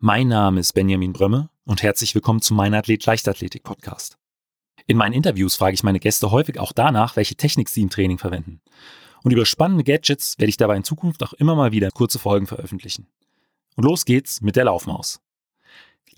Mein Name ist Benjamin Brömme und herzlich willkommen zu meinem Athlet Leichtathletik Podcast. In meinen Interviews frage ich meine Gäste häufig auch danach, welche Technik sie im Training verwenden. Und über spannende Gadgets werde ich dabei in Zukunft auch immer mal wieder kurze Folgen veröffentlichen. Und los geht's mit der Laufmaus.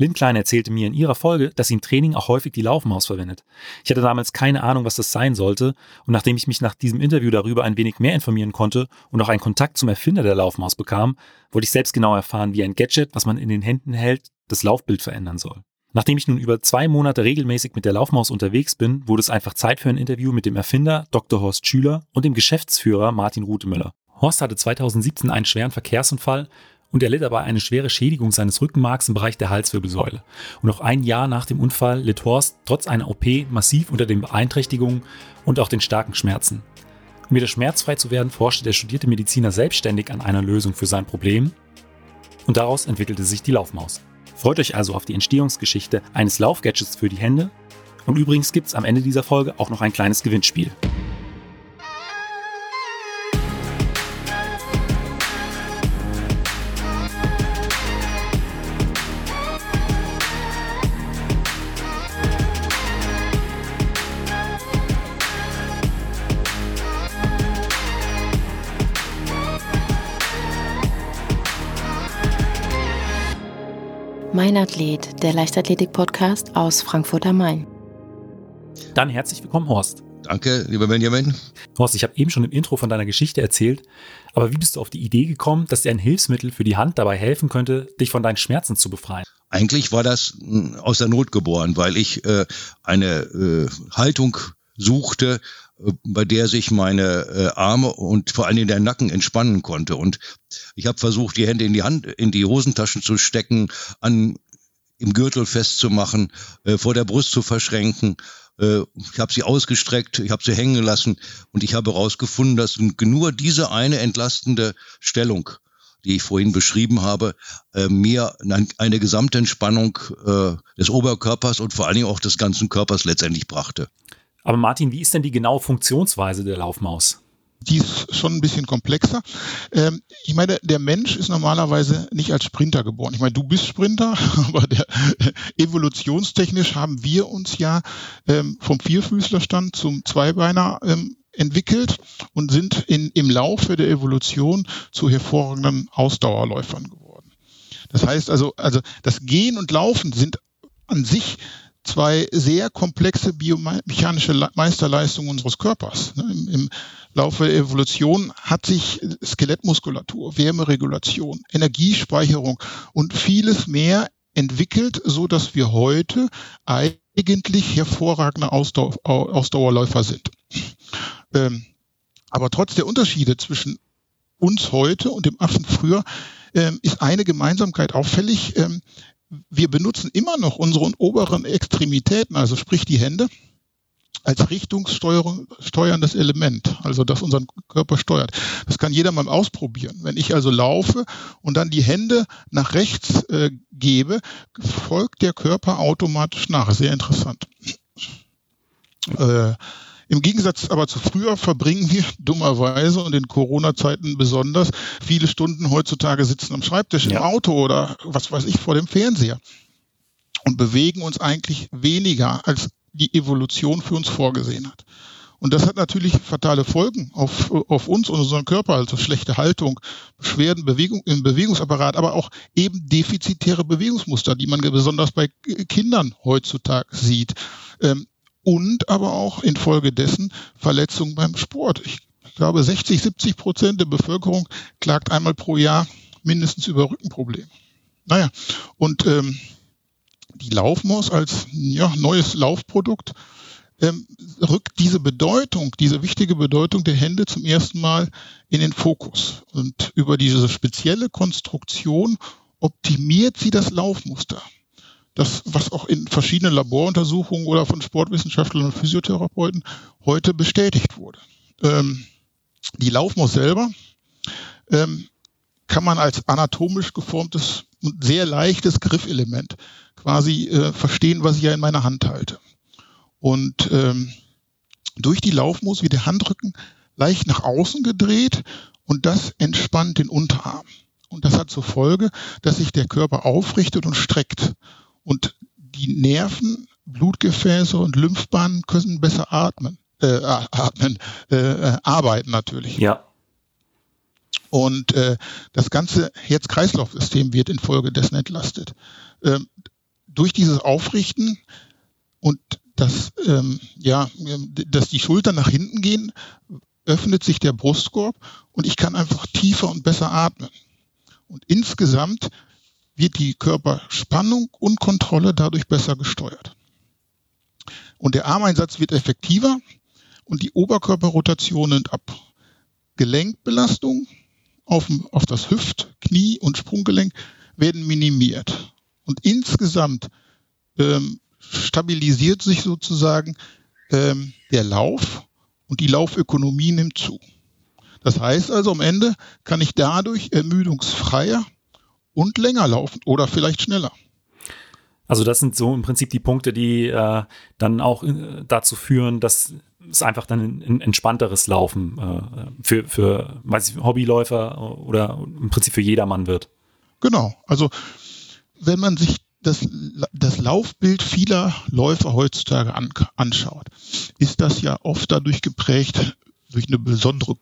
Lynn Klein erzählte mir in ihrer Folge, dass sie im Training auch häufig die Laufmaus verwendet. Ich hatte damals keine Ahnung, was das sein sollte, und nachdem ich mich nach diesem Interview darüber ein wenig mehr informieren konnte und auch einen Kontakt zum Erfinder der Laufmaus bekam, wollte ich selbst genau erfahren, wie ein Gadget, was man in den Händen hält, das Laufbild verändern soll. Nachdem ich nun über zwei Monate regelmäßig mit der Laufmaus unterwegs bin, wurde es einfach Zeit für ein Interview mit dem Erfinder Dr. Horst Schüler und dem Geschäftsführer Martin Rutemüller. Horst hatte 2017 einen schweren Verkehrsunfall und er litt dabei eine schwere Schädigung seines Rückenmarks im Bereich der Halswirbelsäule. Und noch ein Jahr nach dem Unfall litt Horst trotz einer OP massiv unter den Beeinträchtigungen und auch den starken Schmerzen. Um wieder schmerzfrei zu werden, forschte der studierte Mediziner selbstständig an einer Lösung für sein Problem und daraus entwickelte sich die Laufmaus. Freut euch also auf die Entstehungsgeschichte eines Laufgadgets für die Hände und übrigens gibt es am Ende dieser Folge auch noch ein kleines Gewinnspiel. Mein Athlet, der Leichtathletik-Podcast aus Frankfurt am Main. Dann herzlich willkommen, Horst. Danke, lieber Benjamin. Horst, ich habe eben schon im Intro von deiner Geschichte erzählt, aber wie bist du auf die Idee gekommen, dass dir ein Hilfsmittel für die Hand dabei helfen könnte, dich von deinen Schmerzen zu befreien? Eigentlich war das hm, aus der Not geboren, weil ich äh, eine äh, Haltung suchte, bei der sich meine äh, Arme und vor allem der Nacken entspannen konnte. Und ich habe versucht, die Hände in die Hand, in die Hosentaschen zu stecken, an im Gürtel festzumachen, äh, vor der Brust zu verschränken. Äh, ich habe sie ausgestreckt, ich habe sie hängen gelassen und ich habe herausgefunden, dass nur diese eine entlastende Stellung, die ich vorhin beschrieben habe, äh, mir eine Gesamtentspannung äh, des Oberkörpers und vor allen Dingen auch des ganzen Körpers letztendlich brachte. Aber Martin, wie ist denn die genaue Funktionsweise der Laufmaus? Die ist schon ein bisschen komplexer. Ähm, ich meine, der Mensch ist normalerweise nicht als Sprinter geboren. Ich meine, du bist Sprinter, aber der, evolutionstechnisch haben wir uns ja ähm, vom Vierfüßlerstand zum Zweibeiner ähm, entwickelt und sind in, im Laufe der Evolution zu hervorragenden Ausdauerläufern geworden. Das heißt also, also das Gehen und Laufen sind an sich zwei sehr komplexe biomechanische Meisterleistungen unseres Körpers. Ne, Im, Laufe der Evolution hat sich Skelettmuskulatur, Wärmeregulation, Energiespeicherung und vieles mehr entwickelt, so dass wir heute eigentlich hervorragende Ausdauer, Ausdauerläufer sind. Ähm, aber trotz der Unterschiede zwischen uns heute und dem Affen früher ähm, ist eine Gemeinsamkeit auffällig. Ähm, wir benutzen immer noch unsere oberen Extremitäten, also sprich die Hände, als richtungssteuerndes Element, also das unseren Körper steuert. Das kann jeder mal ausprobieren. Wenn ich also laufe und dann die Hände nach rechts äh, gebe, folgt der Körper automatisch nach. Sehr interessant. Äh, im Gegensatz aber zu früher verbringen wir dummerweise und in Corona-Zeiten besonders viele Stunden heutzutage sitzen am Schreibtisch, ja. im Auto oder was weiß ich vor dem Fernseher und bewegen uns eigentlich weniger, als die Evolution für uns vorgesehen hat. Und das hat natürlich fatale Folgen auf, auf uns und unseren Körper, also schlechte Haltung, Beschwerden Bewegung, im Bewegungsapparat, aber auch eben defizitäre Bewegungsmuster, die man besonders bei Kindern heutzutage sieht. Ähm, und aber auch infolgedessen Verletzungen beim Sport. Ich glaube, 60, 70 Prozent der Bevölkerung klagt einmal pro Jahr mindestens über Rückenprobleme. Naja, und ähm, die Laufmaus als ja, neues Laufprodukt ähm, rückt diese Bedeutung, diese wichtige Bedeutung der Hände zum ersten Mal in den Fokus. Und über diese spezielle Konstruktion optimiert sie das Laufmuster das, was auch in verschiedenen Laboruntersuchungen oder von Sportwissenschaftlern und Physiotherapeuten heute bestätigt wurde. Ähm, die Laufmaus selber ähm, kann man als anatomisch geformtes und sehr leichtes Griffelement quasi äh, verstehen, was ich ja in meiner Hand halte. Und ähm, durch die Laufmaus wird der Handrücken leicht nach außen gedreht und das entspannt den Unterarm. und das hat zur Folge, dass sich der Körper aufrichtet und streckt. Und die Nerven, Blutgefäße und Lymphbahnen können besser atmen, äh, atmen, äh, äh, arbeiten natürlich. Ja. Und äh, das ganze Herz-Kreislauf-System wird infolgedessen entlastet. Ähm, durch dieses Aufrichten und das, ähm, ja, dass die Schultern nach hinten gehen, öffnet sich der Brustkorb und ich kann einfach tiefer und besser atmen. Und insgesamt wird die Körperspannung und Kontrolle dadurch besser gesteuert. Und der Armeinsatz wird effektiver und die Oberkörperrotation nimmt ab. Gelenkbelastung auf, auf das Hüft-, Knie- und Sprunggelenk werden minimiert. Und insgesamt ähm, stabilisiert sich sozusagen ähm, der Lauf und die Laufökonomie nimmt zu. Das heißt also, am Ende kann ich dadurch ermüdungsfreier und länger laufen oder vielleicht schneller. Also das sind so im Prinzip die Punkte, die äh, dann auch äh, dazu führen, dass es einfach dann ein, entspannteres Laufen äh, für, für weiß ich, Hobbyläufer oder im Prinzip für jedermann wird. Genau. Also wenn man sich das, das Laufbild vieler Läufer heutzutage an, anschaut, ist das ja oft dadurch geprägt durch eine besondere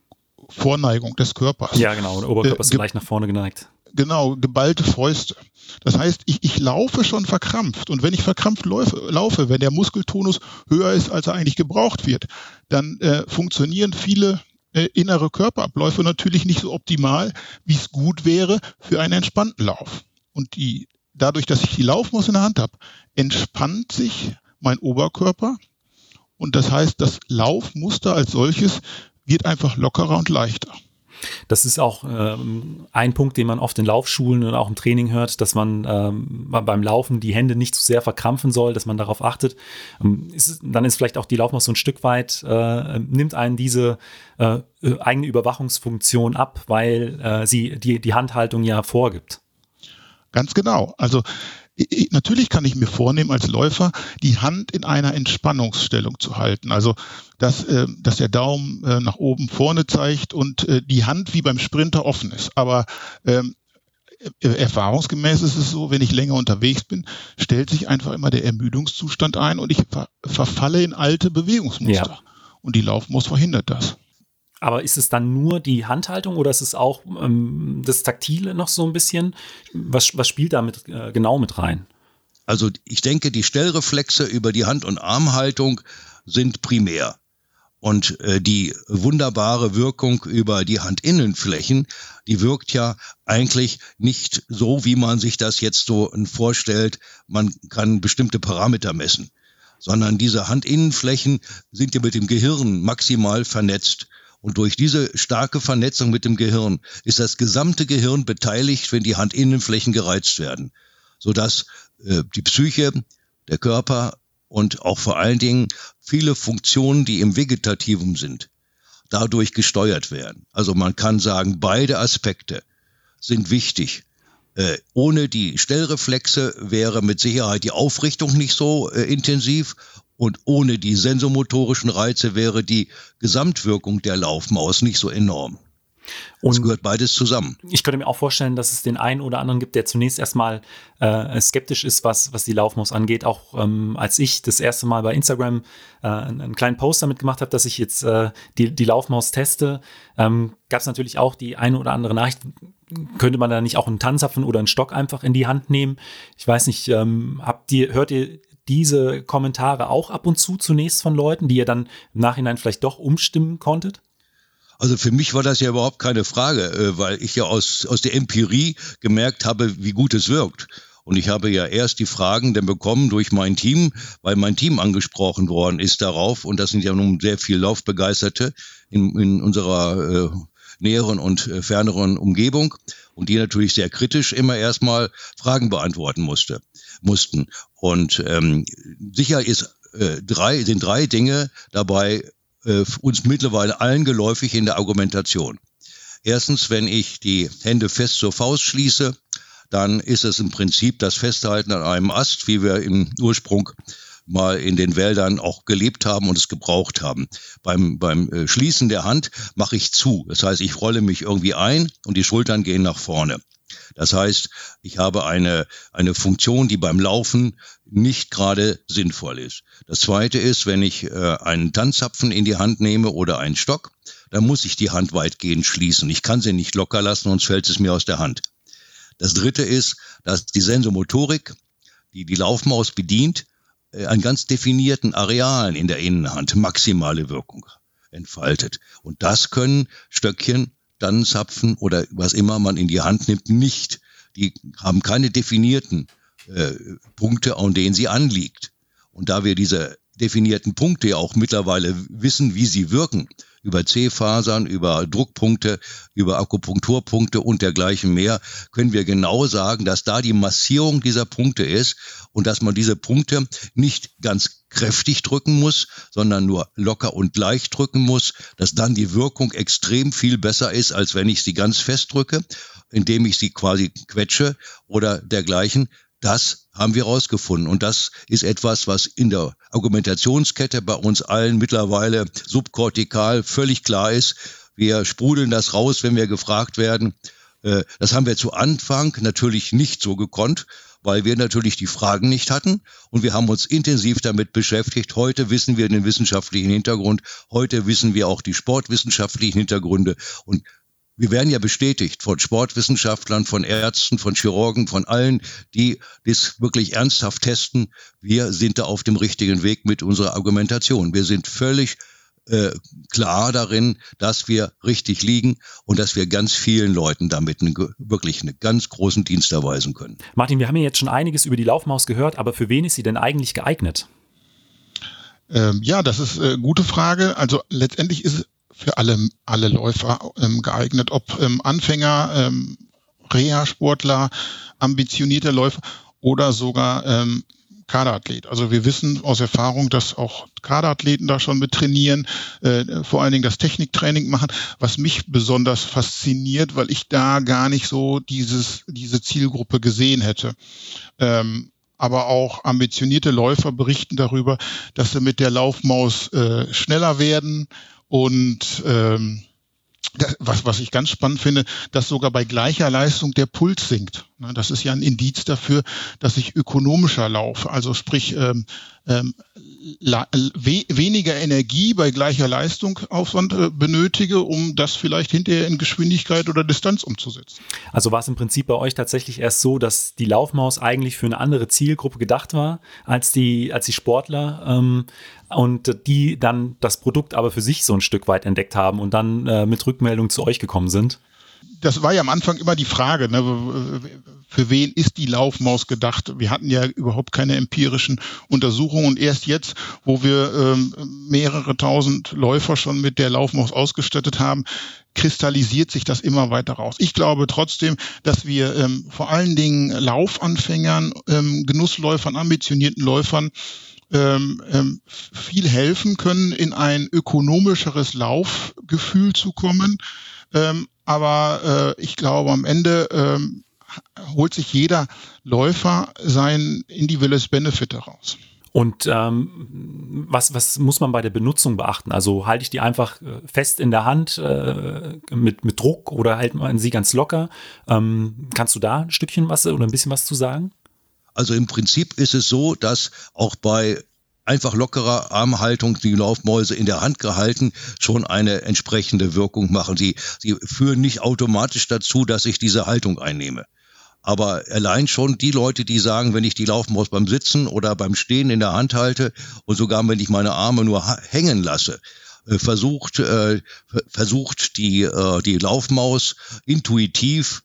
Vorneigung des Körpers. Ja, genau. Der Oberkörper ist äh, leicht nach vorne geneigt. Genau, geballte Fäuste. Das heißt, ich, ich laufe schon verkrampft. Und wenn ich verkrampft laufe, laufe, wenn der Muskeltonus höher ist, als er eigentlich gebraucht wird, dann äh, funktionieren viele äh, innere Körperabläufe natürlich nicht so optimal, wie es gut wäre für einen entspannten Lauf. Und die dadurch, dass ich die Laufmaus in der Hand habe, entspannt sich mein Oberkörper. Und das heißt, das Laufmuster als solches wird einfach lockerer und leichter. Das ist auch ähm, ein Punkt, den man oft in Laufschulen und auch im Training hört, dass man ähm, beim Laufen die Hände nicht zu sehr verkrampfen soll, dass man darauf achtet. Ähm, ist, dann ist vielleicht auch die Laufmaus so ein Stück weit, äh, nimmt einen diese äh, eigene Überwachungsfunktion ab, weil äh, sie die, die Handhaltung ja vorgibt. Ganz genau. Also natürlich kann ich mir vornehmen, als Läufer die Hand in einer Entspannungsstellung zu halten. Also, dass, äh, dass der Daumen äh, nach oben vorne zeigt und äh, die Hand wie beim Sprinter offen ist. Aber ähm, äh, erfahrungsgemäß ist es so, wenn ich länger unterwegs bin, stellt sich einfach immer der Ermüdungszustand ein und ich ver verfalle in alte Bewegungsmuster. Ja. Und die Laufmaus verhindert das. Aber ist es dann nur die Handhaltung oder ist es auch ähm, das Taktile noch so ein bisschen? Was, was spielt da äh, genau mit rein? Also ich denke, die Stellreflexe über die Hand- und Armhaltung sind primär. Und äh, die wunderbare Wirkung über die Handinnenflächen, die wirkt ja eigentlich nicht so, wie man sich das jetzt so vorstellt. Man kann bestimmte Parameter messen, sondern diese Handinnenflächen sind ja mit dem Gehirn maximal vernetzt. Und durch diese starke Vernetzung mit dem Gehirn ist das gesamte Gehirn beteiligt, wenn die Handinnenflächen gereizt werden, sodass äh, die Psyche, der Körper und auch vor allen Dingen viele Funktionen, die im Vegetativum sind, dadurch gesteuert werden. Also man kann sagen, beide Aspekte sind wichtig. Äh, ohne die Stellreflexe wäre mit Sicherheit die Aufrichtung nicht so äh, intensiv und ohne die sensomotorischen Reize wäre die Gesamtwirkung der Laufmaus nicht so enorm. Und es gehört beides zusammen. Ich könnte mir auch vorstellen, dass es den einen oder anderen gibt, der zunächst erstmal äh, skeptisch ist, was, was die Laufmaus angeht. Auch ähm, als ich das erste Mal bei Instagram äh, einen, einen, kleinen Post damit gemacht habe, dass ich jetzt äh, die, die Laufmaus teste, ähm, gab es natürlich auch die eine oder andere Nachricht. Könnte man da nicht auch einen Tanzapfen oder einen Stock einfach in die Hand nehmen? Ich weiß nicht, ähm, habt ihr, hört ihr diese Kommentare auch ab und zu zunächst von Leuten, die ihr dann im Nachhinein vielleicht doch umstimmen konntet? Also für mich war das ja überhaupt keine Frage, äh, weil ich ja aus, aus der Empirie gemerkt habe, wie gut es wirkt. Und ich habe ja erst die Fragen dann bekommen durch mein Team, weil mein Team angesprochen worden ist darauf. Und das sind ja nun sehr viel Laufbegeisterte in, in unserer äh, näheren und äh, ferneren Umgebung. Und die natürlich sehr kritisch immer erstmal Fragen beantworten musste mussten. Und ähm, sicher ist äh, drei, sind drei Dinge dabei äh, uns mittlerweile allen geläufig in der Argumentation. Erstens, wenn ich die Hände fest zur Faust schließe, dann ist es im Prinzip das Festhalten an einem Ast, wie wir im Ursprung mal in den Wäldern auch gelebt haben und es gebraucht haben. Beim, beim äh, Schließen der Hand mache ich zu. Das heißt, ich rolle mich irgendwie ein und die Schultern gehen nach vorne. Das heißt, ich habe eine, eine Funktion, die beim Laufen nicht gerade sinnvoll ist. Das zweite ist, wenn ich äh, einen Tanzzapfen in die Hand nehme oder einen Stock, dann muss ich die Hand weitgehend schließen. Ich kann sie nicht locker lassen, sonst fällt es mir aus der Hand. Das dritte ist, dass die Sensomotorik, die die Laufmaus bedient, äh, an ganz definierten Arealen in der Innenhand maximale Wirkung entfaltet. Und das können Stöckchen, Tannenzapfen oder was immer man in die Hand nimmt, nicht. Die haben keine definierten äh, Punkte, an denen sie anliegt. Und da wir diese definierten Punkte ja auch mittlerweile wissen, wie sie wirken, über C-Fasern, über Druckpunkte, über Akupunkturpunkte und dergleichen mehr, können wir genau sagen, dass da die Massierung dieser Punkte ist und dass man diese Punkte nicht ganz kräftig drücken muss, sondern nur locker und leicht drücken muss, dass dann die Wirkung extrem viel besser ist, als wenn ich sie ganz fest drücke, indem ich sie quasi quetsche oder dergleichen. Das haben wir rausgefunden. Und das ist etwas, was in der Argumentationskette bei uns allen mittlerweile subkortikal völlig klar ist. Wir sprudeln das raus, wenn wir gefragt werden. Äh, das haben wir zu Anfang natürlich nicht so gekonnt, weil wir natürlich die Fragen nicht hatten und wir haben uns intensiv damit beschäftigt. Heute wissen wir den wissenschaftlichen Hintergrund, heute wissen wir auch die sportwissenschaftlichen Hintergründe und wir werden ja bestätigt von Sportwissenschaftlern, von Ärzten, von Chirurgen, von allen, die das wirklich ernsthaft testen. Wir sind da auf dem richtigen Weg mit unserer Argumentation. Wir sind völlig äh, klar darin, dass wir richtig liegen und dass wir ganz vielen Leuten damit eine, wirklich einen ganz großen Dienst erweisen können. Martin, wir haben ja jetzt schon einiges über die Laufmaus gehört, aber für wen ist sie denn eigentlich geeignet? Ähm, ja, das ist eine äh, gute Frage. Also letztendlich ist für alle, alle Läufer ähm, geeignet, ob ähm, Anfänger, ähm, Reha-Sportler, ambitionierte Läufer oder sogar ähm, Kaderathlet. Also wir wissen aus Erfahrung, dass auch Kaderathleten da schon mit trainieren, äh, vor allen Dingen das Techniktraining machen, was mich besonders fasziniert, weil ich da gar nicht so dieses, diese Zielgruppe gesehen hätte. Ähm, aber auch ambitionierte Läufer berichten darüber, dass sie mit der Laufmaus äh, schneller werden und ähm, was, was ich ganz spannend finde, dass sogar bei gleicher Leistung der Puls sinkt. Ne, das ist ja ein Indiz dafür, dass ich ökonomischer laufe. Also sprich, ähm, ähm, we weniger Energie bei gleicher Leistungsaufwand äh, benötige, um das vielleicht hinterher in Geschwindigkeit oder Distanz umzusetzen. Also war es im Prinzip bei euch tatsächlich erst so, dass die Laufmaus eigentlich für eine andere Zielgruppe gedacht war als die, als die Sportler ähm, und die dann das Produkt aber für sich so ein Stück weit entdeckt haben und dann äh, mit Rückmeldung zu euch gekommen sind? Das war ja am Anfang immer die Frage, ne, für wen ist die Laufmaus gedacht? Wir hatten ja überhaupt keine empirischen Untersuchungen und erst jetzt, wo wir ähm, mehrere tausend Läufer schon mit der Laufmaus ausgestattet haben, kristallisiert sich das immer weiter raus. Ich glaube trotzdem, dass wir ähm, vor allen Dingen Laufanfängern, ähm, Genussläufern, ambitionierten Läufern ähm, ähm, viel helfen können, in ein ökonomischeres Laufgefühl zu kommen. Ähm, aber äh, ich glaube, am Ende ähm, holt sich jeder Läufer sein individuelles Benefit daraus. Und ähm, was, was muss man bei der Benutzung beachten? Also halte ich die einfach äh, fest in der Hand äh, mit, mit Druck oder hält man sie ganz locker? Ähm, kannst du da ein Stückchen was oder ein bisschen was zu sagen? Also im Prinzip ist es so, dass auch bei einfach lockerer Armhaltung, die Laufmäuse in der Hand gehalten, schon eine entsprechende Wirkung machen. Sie, sie führen nicht automatisch dazu, dass ich diese Haltung einnehme. Aber allein schon die Leute, die sagen, wenn ich die Laufmaus beim Sitzen oder beim Stehen in der Hand halte und sogar wenn ich meine Arme nur hängen lasse, äh, versucht, äh, versucht die, äh, die Laufmaus intuitiv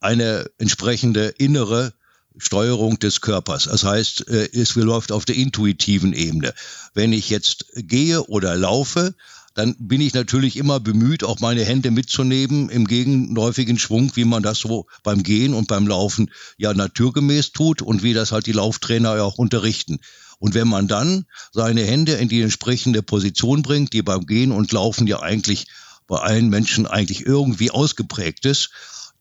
eine entsprechende innere Steuerung des Körpers. Das heißt, äh, es läuft auf der intuitiven Ebene. Wenn ich jetzt gehe oder laufe, dann bin ich natürlich immer bemüht, auch meine Hände mitzunehmen im gegenläufigen Schwung, wie man das so beim Gehen und beim Laufen ja naturgemäß tut und wie das halt die Lauftrainer ja auch unterrichten. Und wenn man dann seine Hände in die entsprechende Position bringt, die beim Gehen und Laufen ja eigentlich bei allen Menschen eigentlich irgendwie ausgeprägt ist,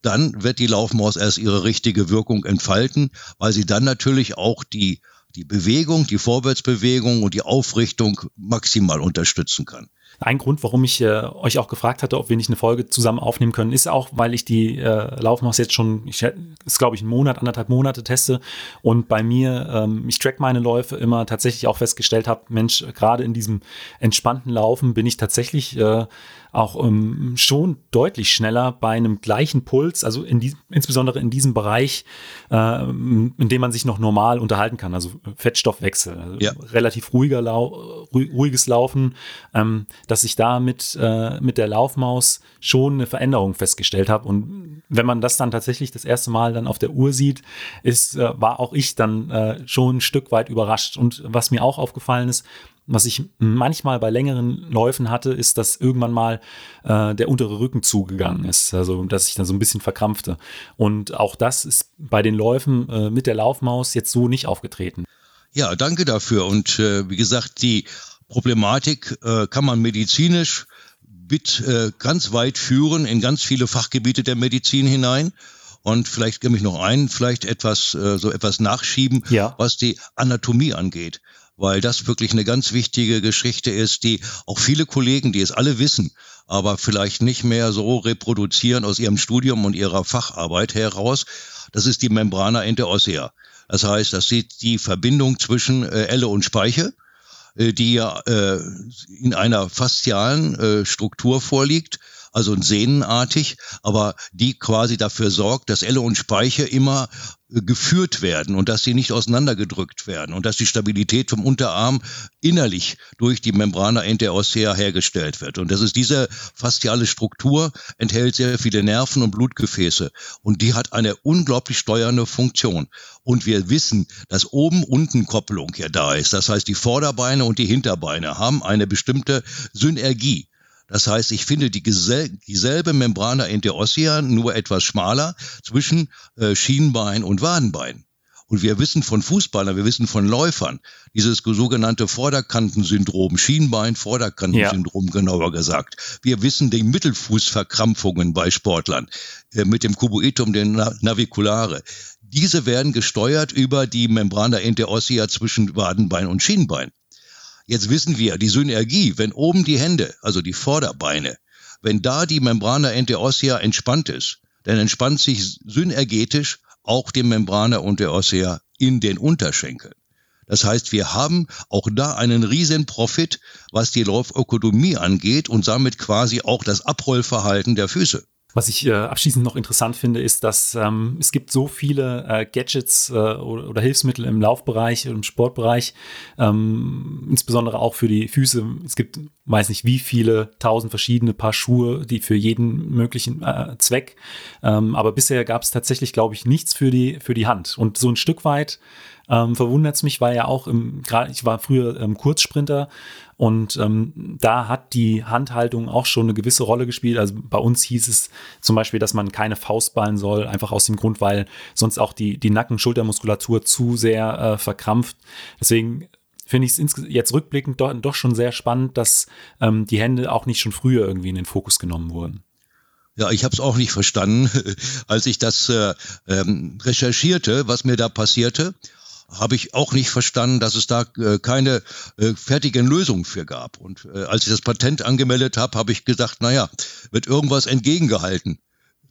dann wird die Laufmaus erst ihre richtige Wirkung entfalten, weil sie dann natürlich auch die, die Bewegung, die Vorwärtsbewegung und die Aufrichtung maximal unterstützen kann. Ein Grund, warum ich äh, euch auch gefragt hatte, ob wir nicht eine Folge zusammen aufnehmen können, ist auch, weil ich die äh, Laufmaus jetzt schon, ich, ist glaube ich ein Monat, anderthalb Monate teste und bei mir, ähm, ich track meine Läufe immer tatsächlich auch festgestellt habe, Mensch, gerade in diesem entspannten Laufen bin ich tatsächlich äh, auch ähm, schon deutlich schneller bei einem gleichen Puls, also in diesem, insbesondere in diesem Bereich, äh, in dem man sich noch normal unterhalten kann, also Fettstoffwechsel, also ja. relativ ruhiger Lau ruhiges Laufen, ähm, dass ich da mit, äh, mit der Laufmaus schon eine Veränderung festgestellt habe. Und wenn man das dann tatsächlich das erste Mal dann auf der Uhr sieht, ist, äh, war auch ich dann äh, schon ein Stück weit überrascht. Und was mir auch aufgefallen ist, was ich manchmal bei längeren Läufen hatte, ist, dass irgendwann mal äh, der untere Rücken zugegangen ist, also dass ich dann so ein bisschen verkrampfte. Und auch das ist bei den Läufen äh, mit der Laufmaus jetzt so nicht aufgetreten. Ja, danke dafür. Und äh, wie gesagt, die Problematik äh, kann man medizinisch mit äh, ganz weit führen in ganz viele Fachgebiete der Medizin hinein. Und vielleicht gebe ich noch ein, vielleicht etwas äh, so etwas nachschieben, ja. was die Anatomie angeht weil das wirklich eine ganz wichtige Geschichte ist, die auch viele Kollegen, die es alle wissen, aber vielleicht nicht mehr so reproduzieren aus ihrem Studium und ihrer Facharbeit heraus. Das ist die Membrana interossea. Das heißt, das sieht die Verbindung zwischen äh, Elle und Speiche, äh, die ja äh, in einer faszialen äh, Struktur vorliegt also sehnenartig, aber die quasi dafür sorgt, dass Elle und Speiche immer geführt werden und dass sie nicht auseinandergedrückt werden und dass die Stabilität vom Unterarm innerlich durch die Membrana interossea hergestellt wird. Und das ist diese fasziale Struktur, enthält sehr viele Nerven und Blutgefäße und die hat eine unglaublich steuernde Funktion. Und wir wissen, dass oben-unten Kopplung ja da ist. Das heißt, die Vorderbeine und die Hinterbeine haben eine bestimmte Synergie. Das heißt, ich finde die dieselbe Membrana interossea nur etwas schmaler zwischen äh, Schienbein und Wadenbein. Und wir wissen von Fußballern, wir wissen von Läufern, dieses sogenannte Vorderkantensyndrom, Schienbein-Vorderkantensyndrom ja. genauer gesagt. Wir wissen die Mittelfußverkrampfungen bei Sportlern äh, mit dem Cuboitum, den Naviculare. Diese werden gesteuert über die Membrana interossea zwischen Wadenbein und Schienbein. Jetzt wissen wir, die Synergie, wenn oben die Hände, also die Vorderbeine, wenn da die Membrana enterossea entspannt ist, dann entspannt sich synergetisch auch die Membrana enterossea in den Unterschenkeln. Das heißt, wir haben auch da einen riesen Profit, was die Laufökonomie angeht und damit quasi auch das Abrollverhalten der Füße. Was ich äh, abschließend noch interessant finde, ist, dass ähm, es gibt so viele äh, Gadgets äh, oder, oder, Hilfsmittel im Laufbereich, im Sportbereich, ähm, insbesondere auch für die Füße. Es gibt, weiß nicht, wie viele tausend verschiedene Paar Schuhe, die für jeden möglichen äh, Zweck. Ähm, aber bisher gab es tatsächlich, glaube ich, nichts für die für die Hand. Und so ein Stück weit ähm, verwundert es mich, weil ja auch im, gerade ich war früher ähm, Kurzsprinter und ähm, da hat die Handhaltung auch schon eine gewisse Rolle gespielt. Also bei uns hieß es zum Beispiel, dass man keine Faust ballen soll, einfach aus dem Grund, weil sonst auch die, die Nacken-Schultermuskulatur zu sehr äh, verkrampft. Deswegen finde ich es jetzt rückblickend doch, doch, schon sehr spannend, dass ähm, die Hände auch nicht schon früher irgendwie in den Fokus genommen wurden. Ja, ich habe es auch nicht verstanden, als ich das äh, ähm, recherchierte, was mir da passierte habe ich auch nicht verstanden, dass es da äh, keine äh, fertigen Lösungen für gab. Und äh, als ich das Patent angemeldet habe, habe ich gesagt, naja, wird irgendwas entgegengehalten.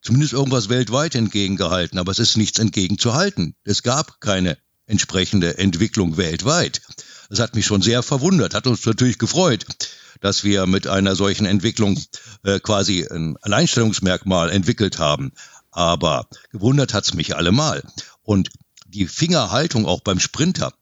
Zumindest irgendwas weltweit entgegengehalten, aber es ist nichts entgegenzuhalten. Es gab keine entsprechende Entwicklung weltweit. Das hat mich schon sehr verwundert, hat uns natürlich gefreut, dass wir mit einer solchen Entwicklung äh, quasi ein Alleinstellungsmerkmal entwickelt haben. Aber gewundert hat's mich allemal. Und die Fingerhaltung auch beim Sprinter.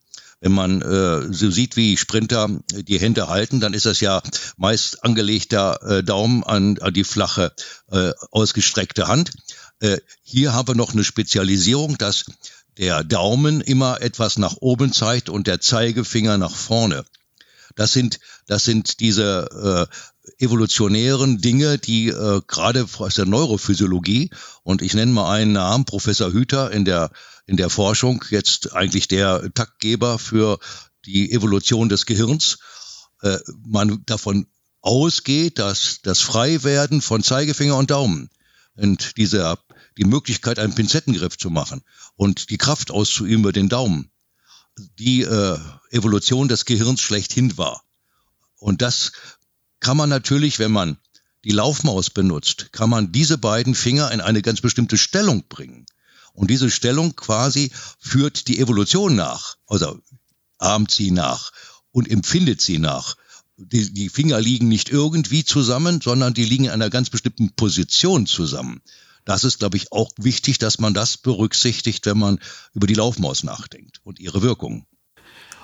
Wenn man äh, so sieht, wie Sprinter die Hände halten, dann ist das ja meist angelegter äh, Daumen an, an die flache, äh, ausgestreckte Hand. Äh, hier haben wir noch eine Spezialisierung, dass der Daumen immer etwas nach oben zeigt und der Zeigefinger nach vorne. Das sind, das sind diese äh, evolutionären Dinge, die äh, gerade aus der Neurophysiologie, und ich nenne mal einen Namen, Professor Hüter in der in der Forschung jetzt eigentlich der Taktgeber für die Evolution des Gehirns. Äh, man davon ausgeht, dass das Freiwerden von Zeigefinger und Daumen und diese, die Möglichkeit, einen Pinzettengriff zu machen und die Kraft auszuüben über den Daumen, die äh, Evolution des Gehirns schlechthin war. Und das kann man natürlich, wenn man die Laufmaus benutzt, kann man diese beiden Finger in eine ganz bestimmte Stellung bringen. Und diese Stellung quasi führt die Evolution nach, also ahmt sie nach und empfindet sie nach. Die, die Finger liegen nicht irgendwie zusammen, sondern die liegen in einer ganz bestimmten Position zusammen. Das ist, glaube ich, auch wichtig, dass man das berücksichtigt, wenn man über die Laufmaus nachdenkt und ihre Wirkung.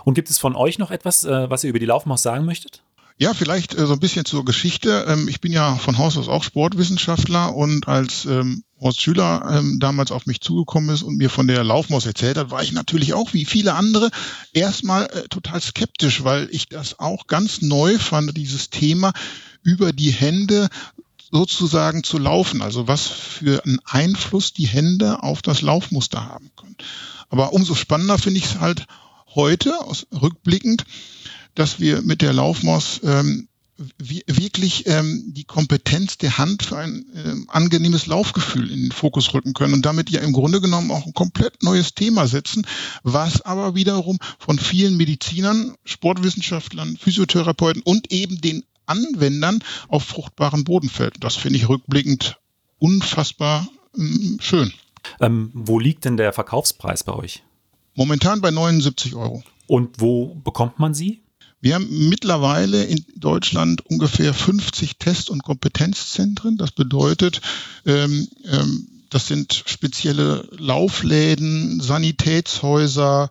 Und gibt es von euch noch etwas, äh, was ihr über die Laufmaus sagen möchtet? Ja, vielleicht äh, so ein bisschen zur Geschichte. Ähm, ich bin ja von Haus aus auch Sportwissenschaftler und als ähm, Horst Schüler ähm, damals auf mich zugekommen ist und mir von der Laufmaus erzählt hat, war ich natürlich auch wie viele andere erstmal äh, total skeptisch, weil ich das auch ganz neu fand, dieses Thema über die Hände sozusagen zu laufen. Also was für einen Einfluss die Hände auf das Laufmuster haben können. Aber umso spannender finde ich es halt heute, aus, rückblickend, dass wir mit der Laufmaus ähm, wirklich ähm, die Kompetenz der Hand für ein ähm, angenehmes Laufgefühl in den Fokus rücken können und damit ja im Grunde genommen auch ein komplett neues Thema setzen, was aber wiederum von vielen Medizinern, Sportwissenschaftlern, Physiotherapeuten und eben den Anwendern auf fruchtbaren Boden fällt. Das finde ich rückblickend unfassbar ähm, schön. Ähm, wo liegt denn der Verkaufspreis bei euch? Momentan bei 79 Euro. Und wo bekommt man sie? Wir haben mittlerweile in Deutschland ungefähr 50 Test- und Kompetenzzentren. Das bedeutet, ähm, ähm, das sind spezielle Laufläden, Sanitätshäuser,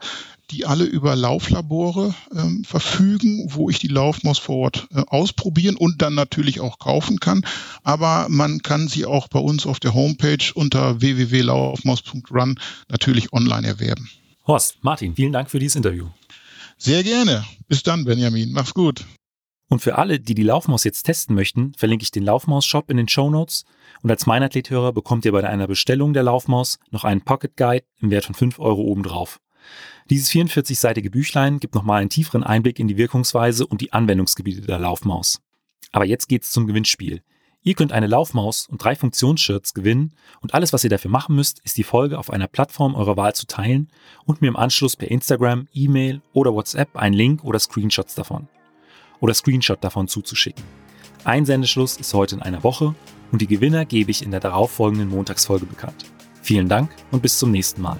die alle über Lauflabore ähm, verfügen, wo ich die Laufmaus vor Ort äh, ausprobieren und dann natürlich auch kaufen kann. Aber man kann sie auch bei uns auf der Homepage unter www.laufmaus.run natürlich online erwerben. Horst, Martin, vielen Dank für dieses Interview. Sehr gerne. Bis dann, Benjamin. Mach's gut. Und für alle, die die Laufmaus jetzt testen möchten, verlinke ich den Laufmaus-Shop in den Show Notes. Und als Meinathlet-Hörer bekommt ihr bei einer Bestellung der Laufmaus noch einen Pocket Guide im Wert von 5 Euro obendrauf. Dieses 44-seitige Büchlein gibt nochmal einen tieferen Einblick in die Wirkungsweise und die Anwendungsgebiete der Laufmaus. Aber jetzt geht's zum Gewinnspiel. Ihr könnt eine Laufmaus und drei Funktionsshirts gewinnen und alles, was ihr dafür machen müsst, ist die Folge auf einer Plattform eurer Wahl zu teilen und mir im Anschluss per Instagram, E-Mail oder WhatsApp einen Link oder Screenshots davon oder Screenshot davon zuzuschicken. Einsendeschluss ist heute in einer Woche und die Gewinner gebe ich in der darauffolgenden Montagsfolge bekannt. Vielen Dank und bis zum nächsten Mal.